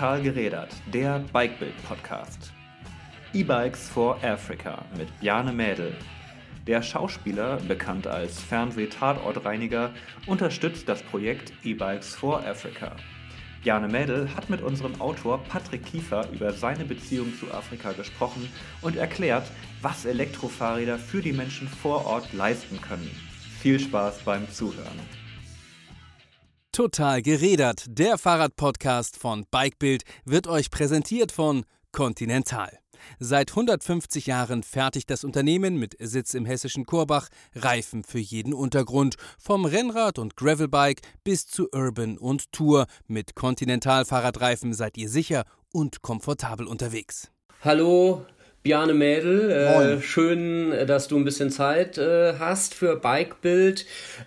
Total gerädert, der Bikebild-Podcast. E-Bikes for Africa mit Bjane Mädel. Der Schauspieler, bekannt als Fernseh-Tatortreiniger, unterstützt das Projekt E-Bikes for Africa. Bjane Mädel hat mit unserem Autor Patrick Kiefer über seine Beziehung zu Afrika gesprochen und erklärt, was Elektrofahrräder für die Menschen vor Ort leisten können. Viel Spaß beim Zuhören. Total gerädert. Der Fahrradpodcast von Bikebild wird euch präsentiert von Continental. Seit 150 Jahren fertigt das Unternehmen mit Sitz im hessischen Korbach Reifen für jeden Untergrund, vom Rennrad und Gravelbike bis zu Urban und Tour. Mit Continental Fahrradreifen seid ihr sicher und komfortabel unterwegs. Hallo, Bjane Mädel, äh, schön, dass du ein bisschen Zeit äh, hast für Bikebild.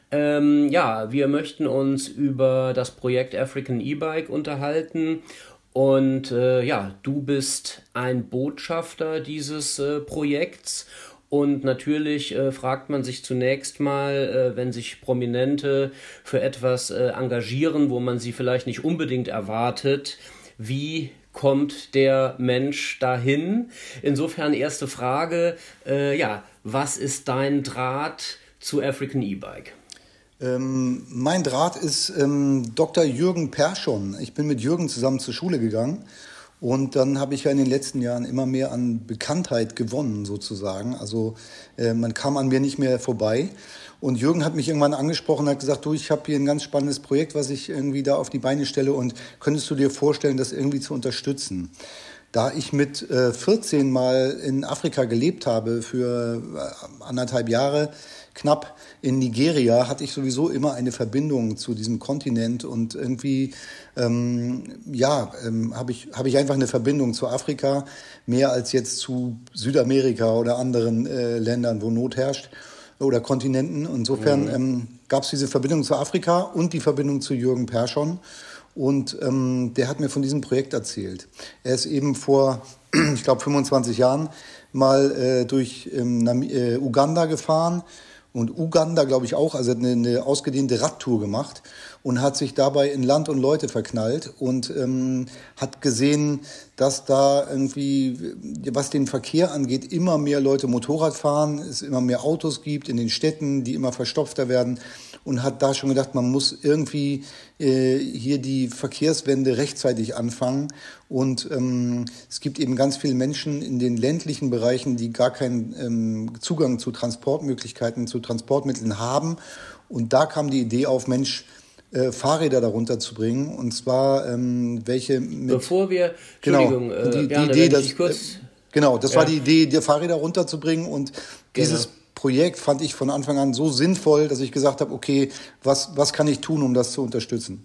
Ähm, ja, wir möchten uns über das Projekt African E-Bike unterhalten. Und äh, ja, du bist ein Botschafter dieses äh, Projekts. Und natürlich äh, fragt man sich zunächst mal, äh, wenn sich Prominente für etwas engagieren, wo man sie vielleicht nicht unbedingt erwartet, wie kommt der Mensch dahin? Insofern erste Frage, äh, ja, was ist dein Draht zu African E-Bike? Ähm, mein Draht ist ähm, Dr. Jürgen Perschon. Ich bin mit Jürgen zusammen zur Schule gegangen und dann habe ich ja in den letzten Jahren immer mehr an Bekanntheit gewonnen sozusagen. Also äh, man kam an mir nicht mehr vorbei. Und Jürgen hat mich irgendwann angesprochen hat gesagt, du, ich habe hier ein ganz spannendes Projekt, was ich irgendwie da auf die Beine stelle und könntest du dir vorstellen, das irgendwie zu unterstützen? Da ich mit äh, 14 mal in Afrika gelebt habe für äh, anderthalb Jahre, knapp in Nigeria, hatte ich sowieso immer eine Verbindung zu diesem Kontinent und irgendwie, ähm, ja, ähm, habe ich, hab ich einfach eine Verbindung zu Afrika, mehr als jetzt zu Südamerika oder anderen äh, Ländern, wo Not herrscht oder Kontinenten. Insofern mhm. ähm, gab es diese Verbindung zu Afrika und die Verbindung zu Jürgen Perschon. Und ähm, der hat mir von diesem Projekt erzählt. Er ist eben vor, ich glaube, 25 Jahren mal äh, durch ähm, äh, Uganda gefahren. Und Uganda, glaube ich, auch, also eine, eine ausgedehnte Radtour gemacht und hat sich dabei in Land und Leute verknallt und ähm, hat gesehen, dass da irgendwie, was den Verkehr angeht, immer mehr Leute Motorrad fahren, es immer mehr Autos gibt in den Städten, die immer verstopfter werden und hat da schon gedacht, man muss irgendwie äh, hier die Verkehrswende rechtzeitig anfangen. Und ähm, es gibt eben ganz viele Menschen in den ländlichen Bereichen, die gar keinen ähm, Zugang zu Transportmöglichkeiten, zu Transportmitteln haben. Und da kam die Idee auf, Mensch, äh, Fahrräder darunter zu bringen. Und zwar ähm, welche mit, Bevor wir, genau, Entschuldigung, äh, die, die Idee, dass, kurz, äh, genau, das ja. war die Idee, die Fahrräder runterzubringen und dieses genau. Projekt fand ich von Anfang an so sinnvoll, dass ich gesagt habe, okay, was, was kann ich tun, um das zu unterstützen?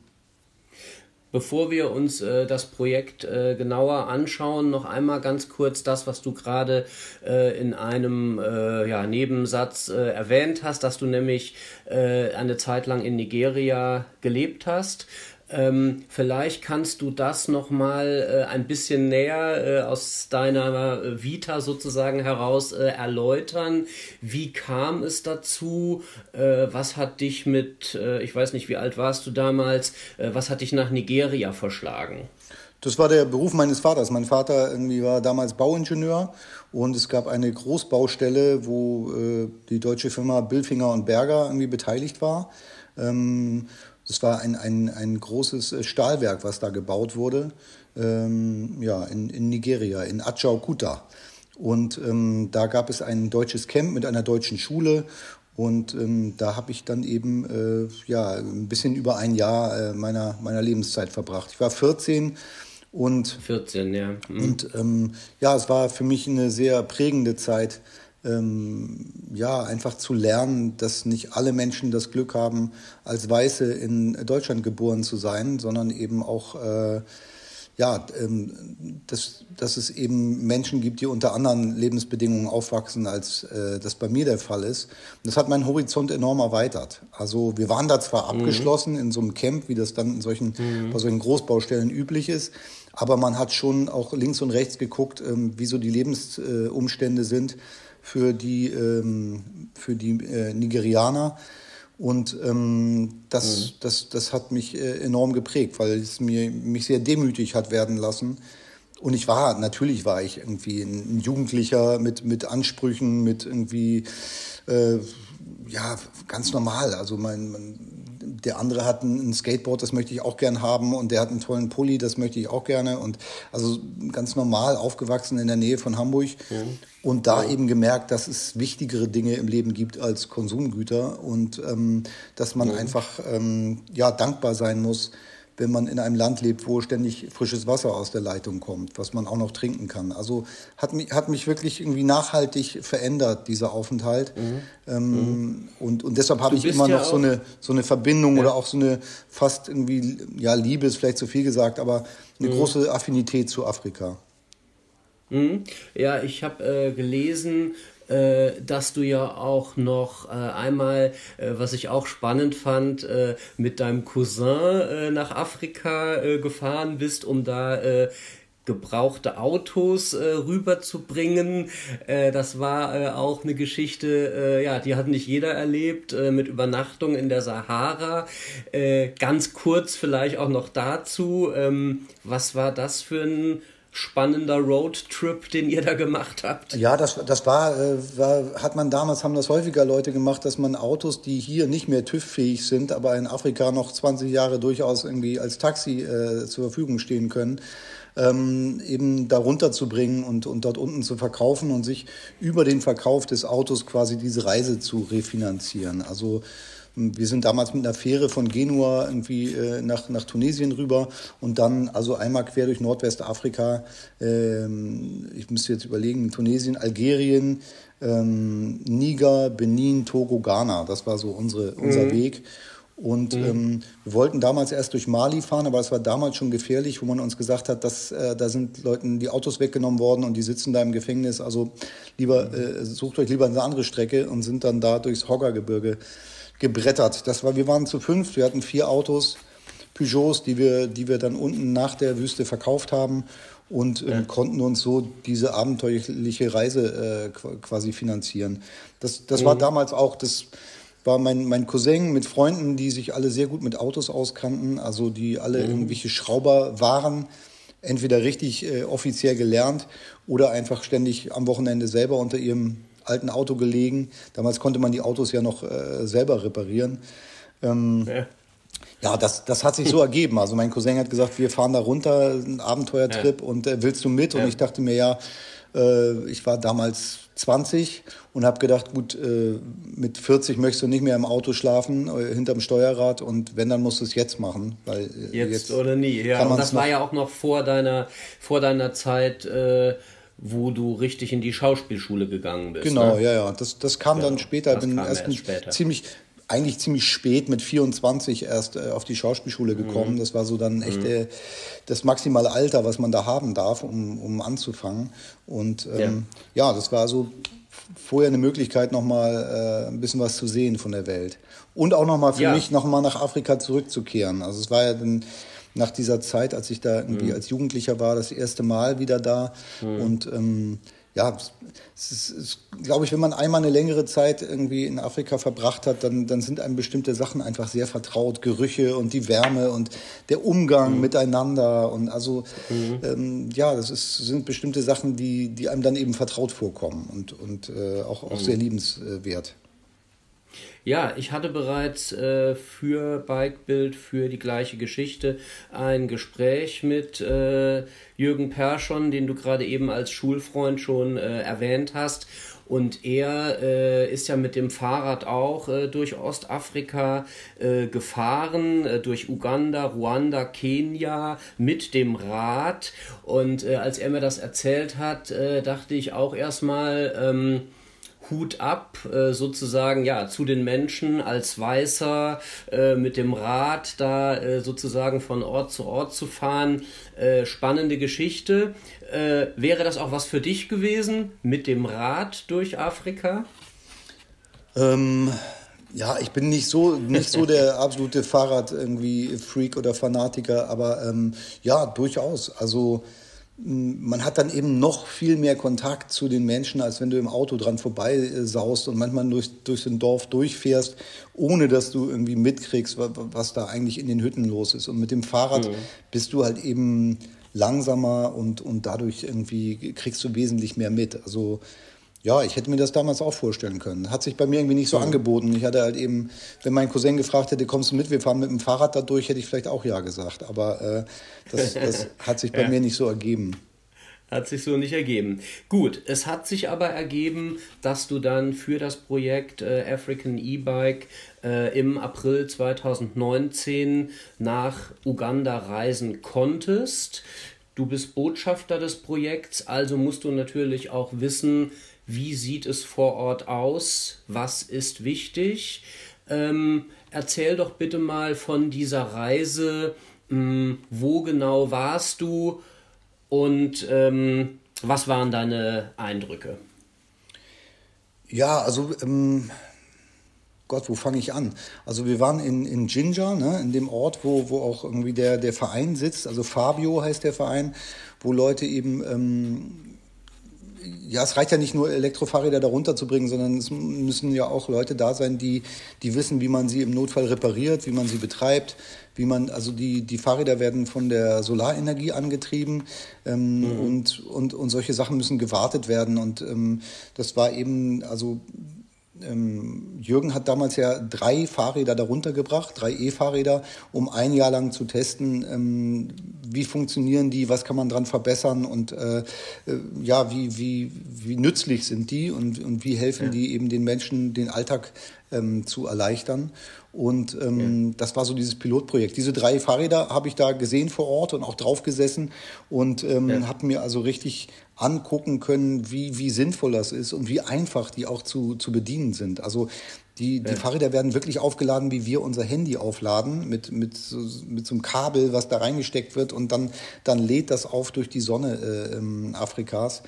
Bevor wir uns äh, das Projekt äh, genauer anschauen, noch einmal ganz kurz das, was du gerade äh, in einem äh, ja, Nebensatz äh, erwähnt hast, dass du nämlich äh, eine Zeit lang in Nigeria gelebt hast. Ähm, vielleicht kannst du das nochmal äh, ein bisschen näher äh, aus deiner äh, Vita sozusagen heraus äh, erläutern. Wie kam es dazu? Äh, was hat dich mit, äh, ich weiß nicht, wie alt warst du damals, was hat dich nach Nigeria verschlagen? Das war der Beruf meines Vaters. Mein Vater irgendwie war damals Bauingenieur und es gab eine Großbaustelle, wo die deutsche Firma Billfinger und Berger irgendwie beteiligt war. Ähm, das war ein, ein, ein großes äh, Stahlwerk, was da gebaut wurde, ähm, ja, in, in Nigeria, in Ajaokuta. Und ähm, da gab es ein deutsches Camp mit einer deutschen Schule. Und ähm, da habe ich dann eben äh, ja, ein bisschen über ein Jahr äh, meiner, meiner Lebenszeit verbracht. Ich war 14 und 14, ja. Mhm. Und ähm, ja, es war für mich eine sehr prägende Zeit ähm, ja, einfach zu lernen, dass nicht alle Menschen das Glück haben, als Weiße in Deutschland geboren zu sein, sondern eben auch, äh, ja, ähm, dass, dass es eben Menschen gibt, die unter anderen Lebensbedingungen aufwachsen, als äh, das bei mir der Fall ist. Und das hat meinen Horizont enorm erweitert. Also wir waren da zwar mhm. abgeschlossen in so einem Camp, wie das dann in solchen, mhm. bei solchen Großbaustellen üblich ist, aber man hat schon auch links und rechts geguckt, ähm, wie so die Lebensumstände sind für die, ähm, für die äh, Nigerianer. Und ähm, das, mhm. das, das hat mich äh, enorm geprägt, weil es mir, mich sehr demütig hat werden lassen. Und ich war, natürlich war ich irgendwie ein Jugendlicher mit, mit Ansprüchen, mit irgendwie, äh, ja, ganz normal. Also mein, mein, der andere hat ein Skateboard, das möchte ich auch gern haben. Und der hat einen tollen Pulli, das möchte ich auch gerne. Und also ganz normal aufgewachsen in der Nähe von Hamburg. Ja. Und da ja. eben gemerkt, dass es wichtigere Dinge im Leben gibt als Konsumgüter. Und ähm, dass man ja. einfach ähm, ja, dankbar sein muss wenn man in einem Land lebt, wo ständig frisches Wasser aus der Leitung kommt, was man auch noch trinken kann. Also hat mich, hat mich wirklich irgendwie nachhaltig verändert, dieser Aufenthalt. Mhm. Ähm, mhm. Und, und deshalb habe ich immer ja noch so eine, so eine Verbindung ja. oder auch so eine fast irgendwie, ja, Liebe ist vielleicht zu viel gesagt, aber eine mhm. große Affinität zu Afrika. Mhm. Ja, ich habe äh, gelesen, dass du ja auch noch äh, einmal, äh, was ich auch spannend fand, äh, mit deinem Cousin äh, nach Afrika äh, gefahren bist, um da gebrauchte Autos äh, rüberzubringen. Äh, das war äh, auch eine Geschichte, äh, ja, die hat nicht jeder erlebt, äh, mit Übernachtung in der Sahara. Äh, ganz kurz vielleicht auch noch dazu, ähm, was war das für ein spannender Roadtrip, den ihr da gemacht habt? Ja, das, das war, äh, war, hat man damals, haben das häufiger Leute gemacht, dass man Autos, die hier nicht mehr TÜV-fähig sind, aber in Afrika noch 20 Jahre durchaus irgendwie als Taxi äh, zur Verfügung stehen können, ähm, eben darunter zu bringen und, und dort unten zu verkaufen und sich über den Verkauf des Autos quasi diese Reise zu refinanzieren. Also wir sind damals mit einer Fähre von Genua irgendwie äh, nach, nach Tunesien rüber und dann also einmal quer durch Nordwestafrika. Ähm, ich müsste jetzt überlegen, Tunesien, Algerien, ähm, Niger, Benin, Togo, Ghana. Das war so unsere, unser mhm. Weg. Und mhm. ähm, wir wollten damals erst durch Mali fahren, aber es war damals schon gefährlich, wo man uns gesagt hat, dass äh, da sind Leuten die Autos weggenommen worden und die sitzen da im Gefängnis. Also lieber äh, sucht euch lieber eine andere Strecke und sind dann da durchs Hoggergebirge gebrettert. Das war, wir waren zu fünf, wir hatten vier Autos, Peugeots, die wir, die wir dann unten nach der Wüste verkauft haben und ähm, ja. konnten uns so diese abenteuerliche Reise äh, quasi finanzieren. Das, das mhm. war damals auch, das war mein, mein Cousin mit Freunden, die sich alle sehr gut mit Autos auskannten, also die alle mhm. irgendwelche Schrauber waren, entweder richtig äh, offiziell gelernt oder einfach ständig am Wochenende selber unter ihrem alten Auto gelegen. Damals konnte man die Autos ja noch äh, selber reparieren. Ähm, ja. ja. das, das hat sich so ergeben. Also mein Cousin hat gesagt, wir fahren da runter, ein Abenteuertrip ja. und äh, willst du mit? Und ich dachte mir, ja, äh, ich war damals 20 und habe gedacht, gut, äh, mit 40 möchtest du nicht mehr im Auto schlafen, äh, hinterm Steuerrad und wenn, dann musst du es jetzt machen. Weil, äh, jetzt, jetzt, oder nie, ja. Und das war ja auch noch vor deiner, vor deiner Zeit äh, wo du richtig in die Schauspielschule gegangen bist. Genau, ne? ja, ja. Das, das kam ja, dann später. Ich bin erst, erst später. ziemlich, eigentlich ziemlich spät mit 24 erst äh, auf die Schauspielschule mhm. gekommen. Mhm. Das war so dann echt mhm. äh, das maximale Alter, was man da haben darf, um, um anzufangen. Und ähm, ja. ja. das war so vorher eine Möglichkeit, nochmal äh, ein bisschen was zu sehen von der Welt. Und auch nochmal für ja. mich nochmal nach Afrika zurückzukehren. Also es war ja dann nach dieser Zeit, als ich da irgendwie mhm. als Jugendlicher war, das erste Mal wieder da. Mhm. Und ähm, ja, es ist, ist glaube ich, wenn man einmal eine längere Zeit irgendwie in Afrika verbracht hat, dann, dann sind einem bestimmte Sachen einfach sehr vertraut. Gerüche und die Wärme und der Umgang mhm. miteinander. Und also, mhm. ähm, ja, das ist, sind bestimmte Sachen, die, die einem dann eben vertraut vorkommen und, und äh, auch, auch sehr mhm. liebenswert. Ja, ich hatte bereits äh, für Bikebild, für die gleiche Geschichte, ein Gespräch mit äh, Jürgen Perschon, den du gerade eben als Schulfreund schon äh, erwähnt hast. Und er äh, ist ja mit dem Fahrrad auch äh, durch Ostafrika äh, gefahren, äh, durch Uganda, Ruanda, Kenia mit dem Rad. Und äh, als er mir das erzählt hat, äh, dachte ich auch erstmal, ähm, Hut ab, äh, sozusagen ja zu den Menschen als Weißer äh, mit dem Rad da äh, sozusagen von Ort zu Ort zu fahren. Spannende Geschichte. Wäre das auch was für dich gewesen mit dem Rad durch Afrika? Ähm, ja, ich bin nicht so nicht so der absolute Fahrrad irgendwie Freak oder Fanatiker, aber ähm, ja durchaus. Also man hat dann eben noch viel mehr Kontakt zu den Menschen, als wenn du im Auto dran vorbei äh, und manchmal durch, durch ein Dorf durchfährst, ohne dass du irgendwie mitkriegst, was, was da eigentlich in den Hütten los ist. Und mit dem Fahrrad mhm. bist du halt eben langsamer und, und dadurch irgendwie kriegst du wesentlich mehr mit. Also ja, ich hätte mir das damals auch vorstellen können. Hat sich bei mir irgendwie nicht so mhm. angeboten. Ich hatte halt eben, wenn mein Cousin gefragt hätte, kommst du mit, wir fahren mit dem Fahrrad da durch, hätte ich vielleicht auch ja gesagt. Aber äh, das, das hat sich bei ja. mir nicht so ergeben. Hat sich so nicht ergeben. Gut, es hat sich aber ergeben, dass du dann für das Projekt äh, African E-Bike äh, im April 2019 nach Uganda reisen konntest. Du bist Botschafter des Projekts, also musst du natürlich auch wissen, wie sieht es vor Ort aus, was ist wichtig. Ähm, erzähl doch bitte mal von dieser Reise, mh, hm, wo genau warst du und ähm, was waren deine Eindrücke? Ja, also ähm, Gott, wo fange ich an? Also wir waren in, in Ginger, ne, in dem Ort, wo, wo auch irgendwie der, der Verein sitzt, also Fabio heißt der Verein, wo Leute eben ähm, ja, es reicht ja nicht nur Elektrofahrräder darunter zu bringen, sondern es müssen ja auch Leute da sein, die, die wissen, wie man sie im Notfall repariert, wie man sie betreibt, wie man, also die, die Fahrräder werden von der Solarenergie angetrieben ähm, mhm. und, und, und solche Sachen müssen gewartet werden. Und ähm, das war eben, also ähm, Jürgen hat damals ja drei Fahrräder darunter gebracht, drei E-Fahrräder, um ein Jahr lang zu testen, ähm, wie funktionieren die, was kann man dran verbessern und äh, äh, ja, wie, wie, wie nützlich sind die und, und wie helfen ja. die eben den Menschen, den Alltag ähm, zu erleichtern. Und ähm, ja. das war so dieses Pilotprojekt. Diese drei Fahrräder habe ich da gesehen vor Ort und auch drauf gesessen und ähm, ja. habe mir also richtig angucken können, wie, wie sinnvoll das ist und wie einfach die auch zu, zu bedienen sind. Also die, die ja. Fahrräder werden wirklich aufgeladen, wie wir unser Handy aufladen, mit, mit, so, mit so einem Kabel, was da reingesteckt wird und dann, dann lädt das auf durch die Sonne äh, ähm, Afrikas.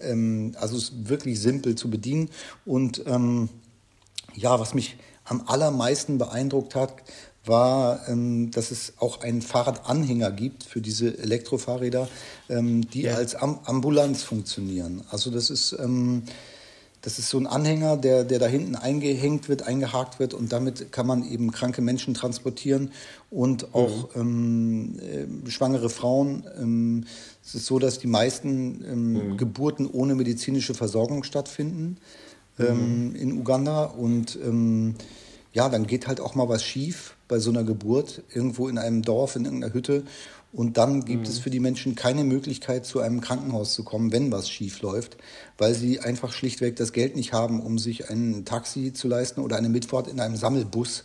Ähm, also es ist wirklich simpel zu bedienen. Und ähm, ja, was mich am allermeisten beeindruckt hat, war, ähm, dass es auch einen Fahrradanhänger gibt für diese Elektrofahrräder, ähm, die ja. als Am Ambulanz funktionieren. Also das ist, ähm, das ist so ein Anhänger, der, der da hinten eingehängt wird, eingehakt wird und damit kann man eben kranke Menschen transportieren und auch mhm. äh, schwangere Frauen. Ähm, es ist so, dass die meisten ähm, mhm. Geburten ohne medizinische Versorgung stattfinden ähm, mhm. in Uganda und ja, dann geht halt auch mal was schief bei so einer Geburt, irgendwo in einem Dorf, in irgendeiner Hütte. Und dann gibt mhm. es für die Menschen keine Möglichkeit, zu einem Krankenhaus zu kommen, wenn was schief läuft, weil sie einfach schlichtweg das Geld nicht haben, um sich ein Taxi zu leisten oder eine Mitfahrt in einem Sammelbus.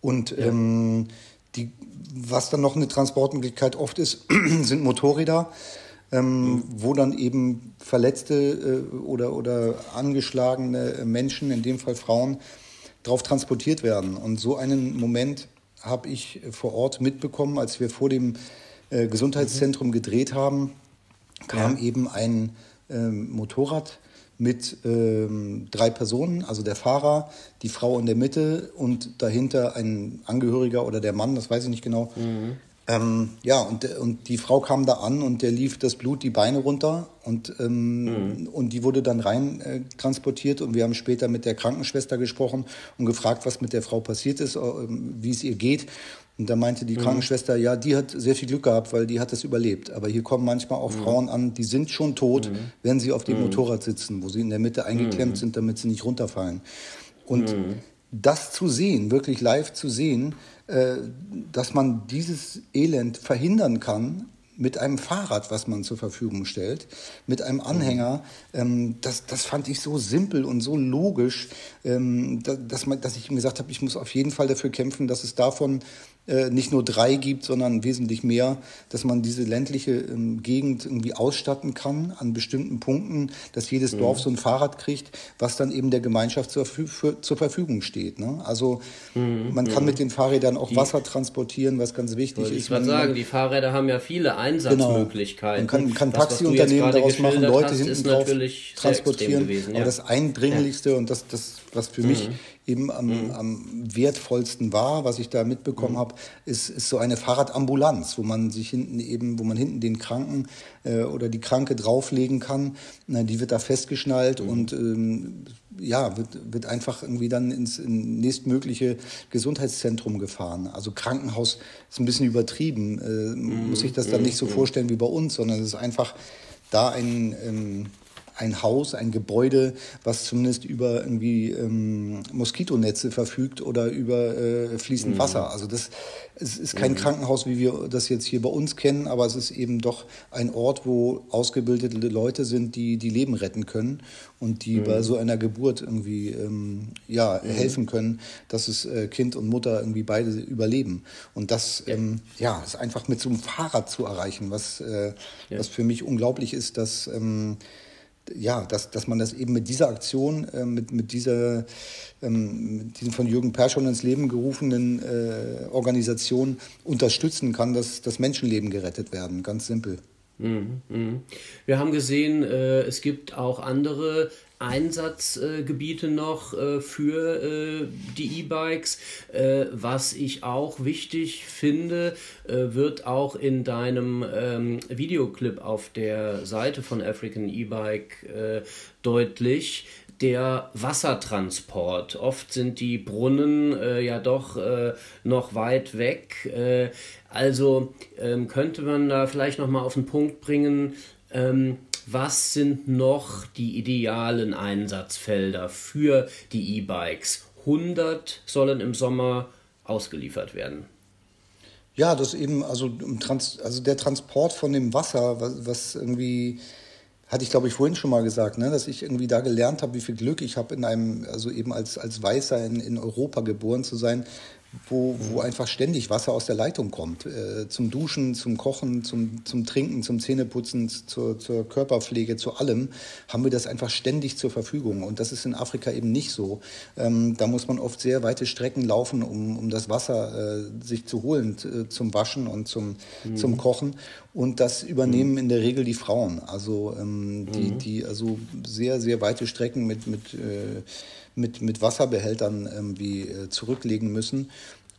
Und ja. ähm, die, was dann noch eine Transportmöglichkeit oft ist, sind Motorräder. Ähm, mhm. wo dann eben verletzte äh, oder, oder angeschlagene Menschen, in dem Fall Frauen, drauf transportiert werden. Und so einen Moment habe ich vor Ort mitbekommen, als wir vor dem äh, Gesundheitszentrum gedreht haben, kam ja. eben ein ähm, Motorrad mit ähm, drei Personen, also der Fahrer, die Frau in der Mitte und dahinter ein Angehöriger oder der Mann, das weiß ich nicht genau, mhm. Ähm, ja, und, und die Frau kam da an und der lief das Blut die Beine runter und, ähm, mhm. und die wurde dann rein äh, transportiert und wir haben später mit der Krankenschwester gesprochen und gefragt, was mit der Frau passiert ist, äh, wie es ihr geht. Und da meinte die mhm. Krankenschwester, ja, die hat sehr viel Glück gehabt, weil die hat es überlebt. Aber hier kommen manchmal auch mhm. Frauen an, die sind schon tot, mhm. wenn sie auf dem mhm. Motorrad sitzen, wo sie in der Mitte eingeklemmt mhm. sind, damit sie nicht runterfallen. Und das zu sehen, wirklich live zu sehen, äh, dass man dieses Elend verhindern kann mit einem Fahrrad, was man zur Verfügung stellt, mit einem Anhänger, ähm, das, das fand ich so simpel und so logisch, ähm, dass, man, dass ich ihm gesagt habe, ich muss auf jeden Fall dafür kämpfen, dass es davon nicht nur drei gibt, sondern wesentlich mehr, dass man diese ländliche ähm, Gegend irgendwie ausstatten kann an bestimmten Punkten, dass jedes mhm. Dorf so ein Fahrrad kriegt, was dann eben der Gemeinschaft zur, für, zur Verfügung steht. Ne? Also mhm. man kann mhm. mit den Fahrrädern auch die, Wasser transportieren, was ganz wichtig ist. Ich würde sagen, die Fahrräder haben ja viele Einsatzmöglichkeiten. Genau. Man kann, kann Taxiunternehmen daraus machen, Leute hinten drauf transportieren. Gewesen, ja. Aber das Eindringlichste und das, das, was für mhm. mich eben am, mhm. am wertvollsten war, was ich da mitbekommen mhm. habe, ist, ist so eine Fahrradambulanz, wo man sich hinten eben, wo man hinten den Kranken äh, oder die Kranke drauflegen kann. Na, die wird da festgeschnallt mhm. und ähm, ja, wird, wird einfach irgendwie dann ins in nächstmögliche Gesundheitszentrum gefahren. Also Krankenhaus ist ein bisschen übertrieben. Äh, muss ich das dann nicht so mhm. vorstellen wie bei uns, sondern es ist einfach da ein ähm, ein Haus, ein Gebäude, was zumindest über irgendwie ähm, Moskitonetze verfügt oder über äh, fließend mhm. Wasser. Also das es ist kein mhm. Krankenhaus, wie wir das jetzt hier bei uns kennen, aber es ist eben doch ein Ort, wo ausgebildete Leute sind, die die Leben retten können und die mhm. bei so einer Geburt irgendwie ähm, ja, mhm. helfen können, dass es äh, Kind und Mutter irgendwie beide überleben. Und das ja. Ähm, ja ist einfach mit so einem Fahrrad zu erreichen, was, äh, ja. was für mich unglaublich ist, dass ähm, ja, dass, dass man das eben mit dieser Aktion, äh, mit, mit dieser ähm, mit diesen von Jürgen Perschon ins Leben gerufenen äh, Organisation unterstützen kann, dass, dass Menschenleben gerettet werden. Ganz simpel. Mhm, mhm. Wir haben gesehen, äh, es gibt auch andere Einsatzgebiete noch äh, für äh, die E-Bikes. Äh, was ich auch wichtig finde, wird auch in deinem ähm, Videoclip auf der Seite von African E-Bike deutlich der Wassertransport. Oft sind die Brunnen äh, ja doch äh, noch weit weg. Äh, also ähm, könnte man da vielleicht noch mal auf den Punkt bringen, ähm, was sind noch die idealen Einsatzfelder für die E-Bikes? 100 sollen im Sommer ausgeliefert werden. Ja, das eben, also, also der Transport von dem Wasser, was, was irgendwie, hatte ich glaube ich vorhin schon mal gesagt, ne, dass ich irgendwie da gelernt habe, wie viel Glück ich habe, in einem, also eben als, als Weißer in, in Europa geboren zu sein, wo, wo einfach ständig Wasser aus der Leitung kommt. Äh, zum Duschen, zum Kochen, zum, zum Trinken, zum Zähneputzen, zur, zur Körperpflege, zu allem haben wir das einfach ständig zur Verfügung. Und das ist in Afrika eben nicht so. Ähm, da muss man oft sehr weite Strecken laufen, um, um das Wasser äh, sich zu holen, äh, zum Waschen und zum, mhm. zum Kochen. Und das übernehmen mhm. in der Regel die Frauen. Also ähm, die, mhm. die also sehr, sehr weite Strecken mit, mit äh, mit, mit Wasserbehältern irgendwie äh, zurücklegen müssen.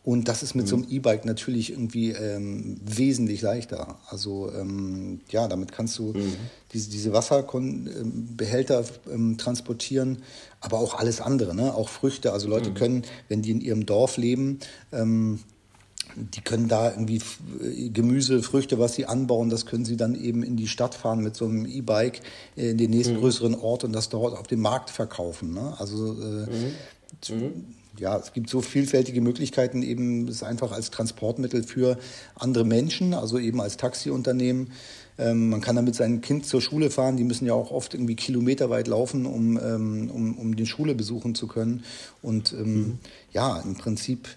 Und das ist mit mhm. so einem E-Bike natürlich irgendwie ähm, wesentlich leichter. Also ähm, ja, damit kannst du mhm. diese, diese Wasserbehälter ähm, transportieren, aber auch alles andere, ne? auch Früchte. Also Leute mhm. können, wenn die in ihrem Dorf leben, ähm, die können da irgendwie äh, Gemüse, Früchte, was sie anbauen, das können sie dann eben in die Stadt fahren mit so einem E-Bike äh, in den nächsten mhm. größeren Ort und das dort auf dem Markt verkaufen. Ne? Also äh, mhm. Mhm. ja, es gibt so vielfältige Möglichkeiten, eben es einfach als Transportmittel für andere Menschen, also eben als Taxiunternehmen. Ähm, man kann damit sein Kind zur Schule fahren. Die müssen ja auch oft irgendwie kilometerweit laufen, um, ähm, um, um die Schule besuchen zu können. Und ähm, mhm. ja, im Prinzip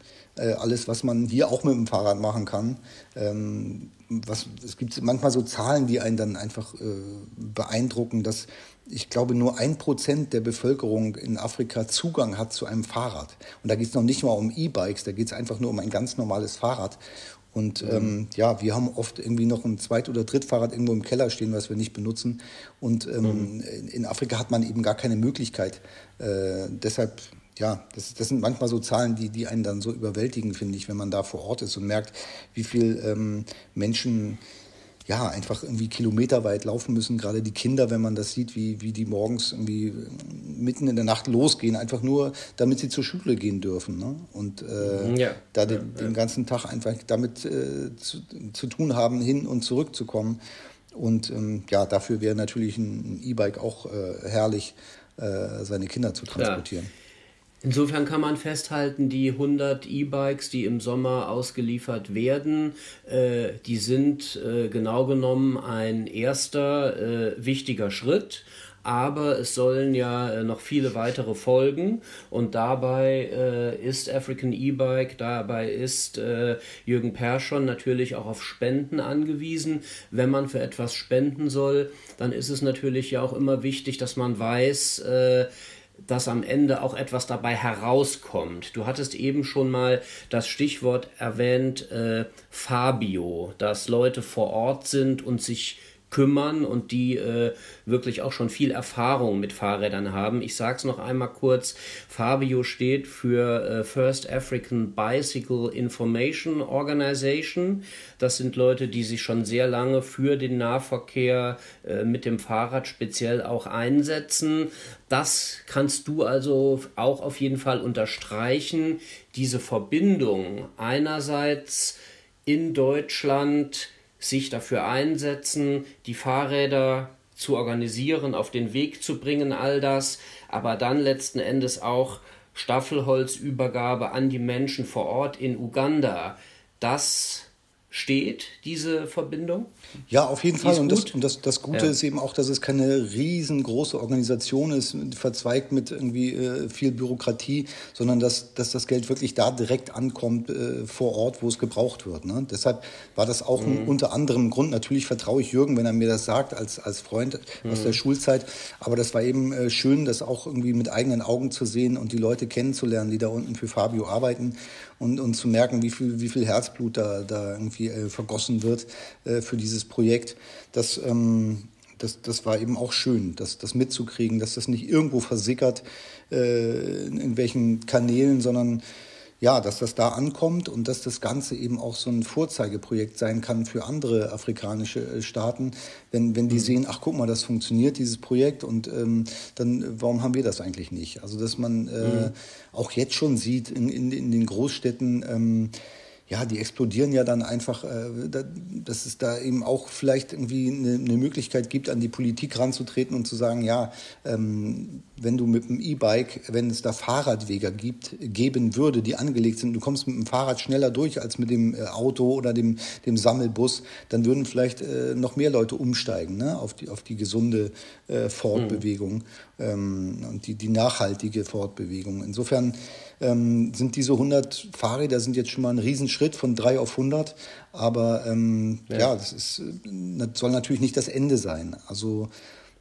äh, alles, was man hier auch mit dem Fahrrad machen kann. Ähm, was, es gibt manchmal so Zahlen, die einen dann einfach äh, beeindrucken, dass ich glaube, nur ein Prozent der Bevölkerung in Afrika Zugang hat zu einem Fahrrad. Und da geht es noch nicht mal um E-Bikes, da geht es einfach nur um ein ganz normales Fahrrad. Und mhm. ähm, ja, wir haben oft irgendwie noch ein Zweit- oder Drittfahrrad irgendwo im Keller stehen, was wir nicht benutzen. Und ähm, mhm. in Afrika hat man eben gar keine Möglichkeit. Äh, deshalb ja, das, das sind manchmal so Zahlen, die, die einen dann so überwältigen, finde ich, wenn man da vor Ort ist und merkt, wie viel ähm, Menschen ja, einfach irgendwie kilometerweit laufen müssen, gerade die Kinder, wenn man das sieht, wie, wie die morgens irgendwie äh, mitten in der Nacht losgehen, einfach nur, damit sie zur Schule gehen dürfen. Ne? Und äh, ja. da den, den, ganzen Tag einfach damit äh, zu, zu, tun haben, hin und zurück zu kommen. Und ähm, ja, dafür wäre natürlich ein E-Bike auch äh, herrlich, äh, seine Kinder zu transportieren. Ja. Insofern kann man festhalten, die 100 E-Bikes, die im Sommer ausgeliefert werden, äh, die sind äh, genau genommen ein erster äh, wichtiger Schritt. Aber es sollen ja äh, noch viele weitere folgen und dabei äh, ist African E-Bike, dabei ist äh, Jürgen Perschon natürlich auch auf Spenden angewiesen. Wenn man für etwas spenden soll, dann ist es natürlich ja auch immer wichtig, dass man weiß, dass am Ende auch etwas dabei herauskommt. Du hattest eben schon mal das Stichwort erwähnt, äh, Fabio, dass Leute vor Ort sind und sich kümmern und die äh, wirklich auch schon viel Erfahrung mit Fahrrädern haben. Ich sage es noch einmal kurz. Fabio steht für äh, First African Bicycle Information Organization. Das sind Leute, die sich schon sehr lange für den Nahverkehr äh, mit dem Fahrrad speziell auch einsetzen. Das kannst du also auch auf jeden Fall unterstreichen. Diese Verbindung einerseits in Deutschland sich dafür einsetzen, die Fahrräder zu organisieren, auf den Weg zu bringen, all das, aber dann letzten Endes auch Staffelholzübergabe an die Menschen vor Ort in Uganda. Das steht, diese Verbindung? Ja, auf jeden Fall. Und, das, und das, das Gute ja. ist eben auch, dass es keine riesengroße Organisation ist, verzweigt mit irgendwie äh, viel Bürokratie, sondern dass, dass das Geld wirklich da direkt ankommt äh, vor Ort, wo es gebraucht wird. Ne? Deshalb war das auch mhm. ein, unter anderem Grund. Natürlich vertraue ich Jürgen, wenn er mir das sagt, als, als Freund mhm. aus der Schulzeit. Aber das war eben äh, schön, das auch irgendwie mit eigenen Augen zu sehen und die Leute kennenzulernen, die da unten für Fabio arbeiten und, und zu merken, wie viel, wie viel Herzblut da, da irgendwie äh, vergossen wird äh, für dieses Projekt. Das, ähm, das, das war eben auch schön, das, das mitzukriegen, dass das nicht irgendwo versickert äh, in irgendwelchen Kanälen, sondern ja, dass das da ankommt und dass das Ganze eben auch so ein Vorzeigeprojekt sein kann für andere afrikanische Staaten, wenn, wenn die mhm. sehen, ach guck mal, das funktioniert, dieses Projekt und ähm, dann, warum haben wir das eigentlich nicht? Also dass man äh, mhm. auch jetzt schon sieht in, in, in den Großstädten, ähm, ja, die explodieren ja dann einfach, äh, dass es da eben auch vielleicht irgendwie eine, Möglichkeit gibt, an die Politik ranzutreten und zu sagen, ja, ähm, wenn du mit dem E-Bike, wenn es da Fahrradwege gibt, geben würde, die angelegt sind, du kommst mit dem Fahrrad schneller durch als mit dem äh, Auto oder dem, dem Sammelbus, dann würden vielleicht äh, noch mehr Leute umsteigen ne, auf, die, auf die gesunde Fortbewegung mhm. ähm, und die, die nachhaltige Fortbewegung. Insofern ähm, sind diese 100 Fahrräder sind jetzt schon mal ein Riesenschritt von 3 auf 100. Aber ähm, ja. ja, das, ist, das soll natürlich nicht das Ende sein. Also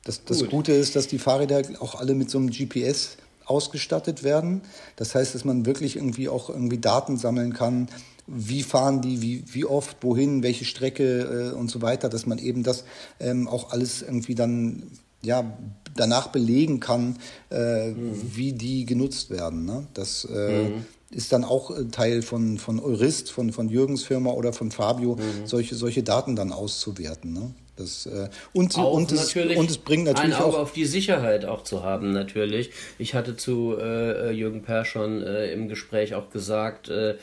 das, das Gut. Gute ist, dass die Fahrräder auch alle mit so einem GPS ausgestattet werden. Das heißt, dass man wirklich irgendwie auch irgendwie Daten sammeln kann, wie fahren die, wie, wie oft, wohin, welche Strecke äh, und so weiter, dass man eben das ähm, auch alles irgendwie dann ja, danach belegen kann, äh, mhm. wie die genutzt werden. Ne? Das äh, mhm. Ist dann auch äh, Teil von, von Eurist, von, von Jürgens Firma oder von Fabio, mhm. solche, solche Daten dann auszuwerten. Ne? Das, äh, und, auch und, es, und es bringt natürlich ein Auge auch auf die Sicherheit auch zu haben natürlich. Ich hatte zu äh, Jürgen Perschon äh, im Gespräch auch gesagt, äh,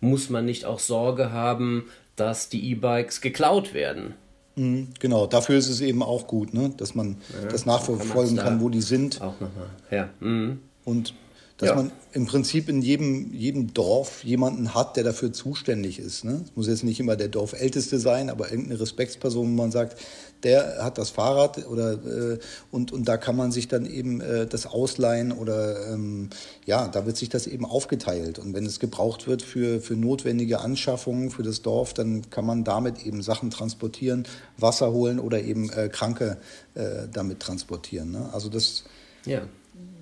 muss man nicht auch Sorge haben, dass die E-Bikes geklaut werden? Mhm, genau, dafür ist es eben auch gut, ne? dass man ja, das nachverfolgen kann, kann, wo die sind. Auch nochmal, ja. Mhm. Und dass ja. man im Prinzip in jedem, jedem Dorf jemanden hat, der dafür zuständig ist. Ne? Es muss jetzt nicht immer der Dorfälteste sein, aber irgendeine Respektsperson, wo man sagt, der hat das Fahrrad oder äh, und, und da kann man sich dann eben äh, das ausleihen oder ähm, ja, da wird sich das eben aufgeteilt. Und wenn es gebraucht wird für, für notwendige Anschaffungen für das Dorf, dann kann man damit eben Sachen transportieren, Wasser holen oder eben äh, Kranke äh, damit transportieren. Ne? Also das ja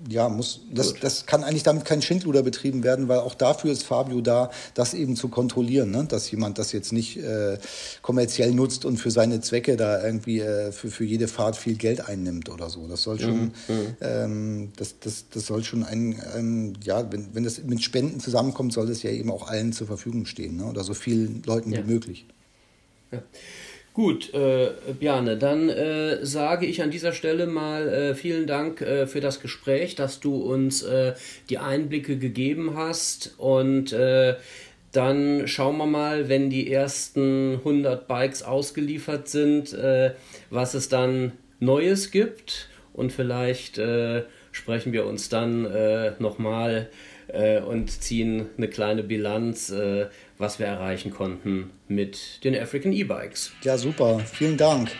ja, muss, das, das kann eigentlich damit kein Schindluder betrieben werden, weil auch dafür ist Fabio da, das eben zu kontrollieren, ne? dass jemand das jetzt nicht äh, kommerziell nutzt und für seine Zwecke da irgendwie äh, für, für jede Fahrt viel Geld einnimmt oder so. Das soll schon, mhm. mhm. ähm, das, das, das soll schon ein, ähm, ja, wenn, wenn das mit Spenden zusammenkommt, soll das ja eben auch allen zur Verfügung stehen ne? oder so vielen Leuten ja. wie möglich. Ja. Gut, äh, Bjane, dann äh, sage ich an dieser Stelle mal äh, vielen Dank äh, für das Gespräch, dass du uns äh, die Einblicke gegeben hast. Und äh, dann schauen wir mal, wenn die ersten 100 Bikes ausgeliefert sind, was es dann Neues gibt. Und vielleicht sprechen wir uns dann äh, nochmal äh, und ziehen eine kleine Bilanz, äh, was wir erreichen konnten mit den African E-Bikes. Ja, super. Vielen Dank.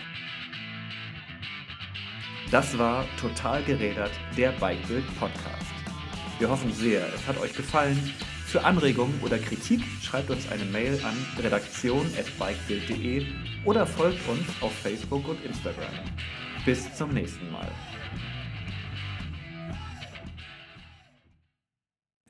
Das war Total gerädert, der Bikebild Podcast. Wir hoffen sehr, es hat euch gefallen. Für Anregungen oder Kritik schreibt uns eine Mail an redaktion.bikebild.de oder folgt uns auf Facebook und Instagram. Bis zum nächsten Mal.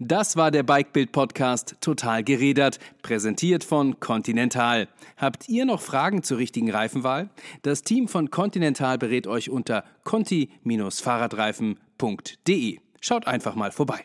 Das war der Bikebild Podcast Total gerädert, präsentiert von Continental. Habt ihr noch Fragen zur richtigen Reifenwahl? Das Team von Continental berät euch unter conti-fahrradreifen.de. Schaut einfach mal vorbei.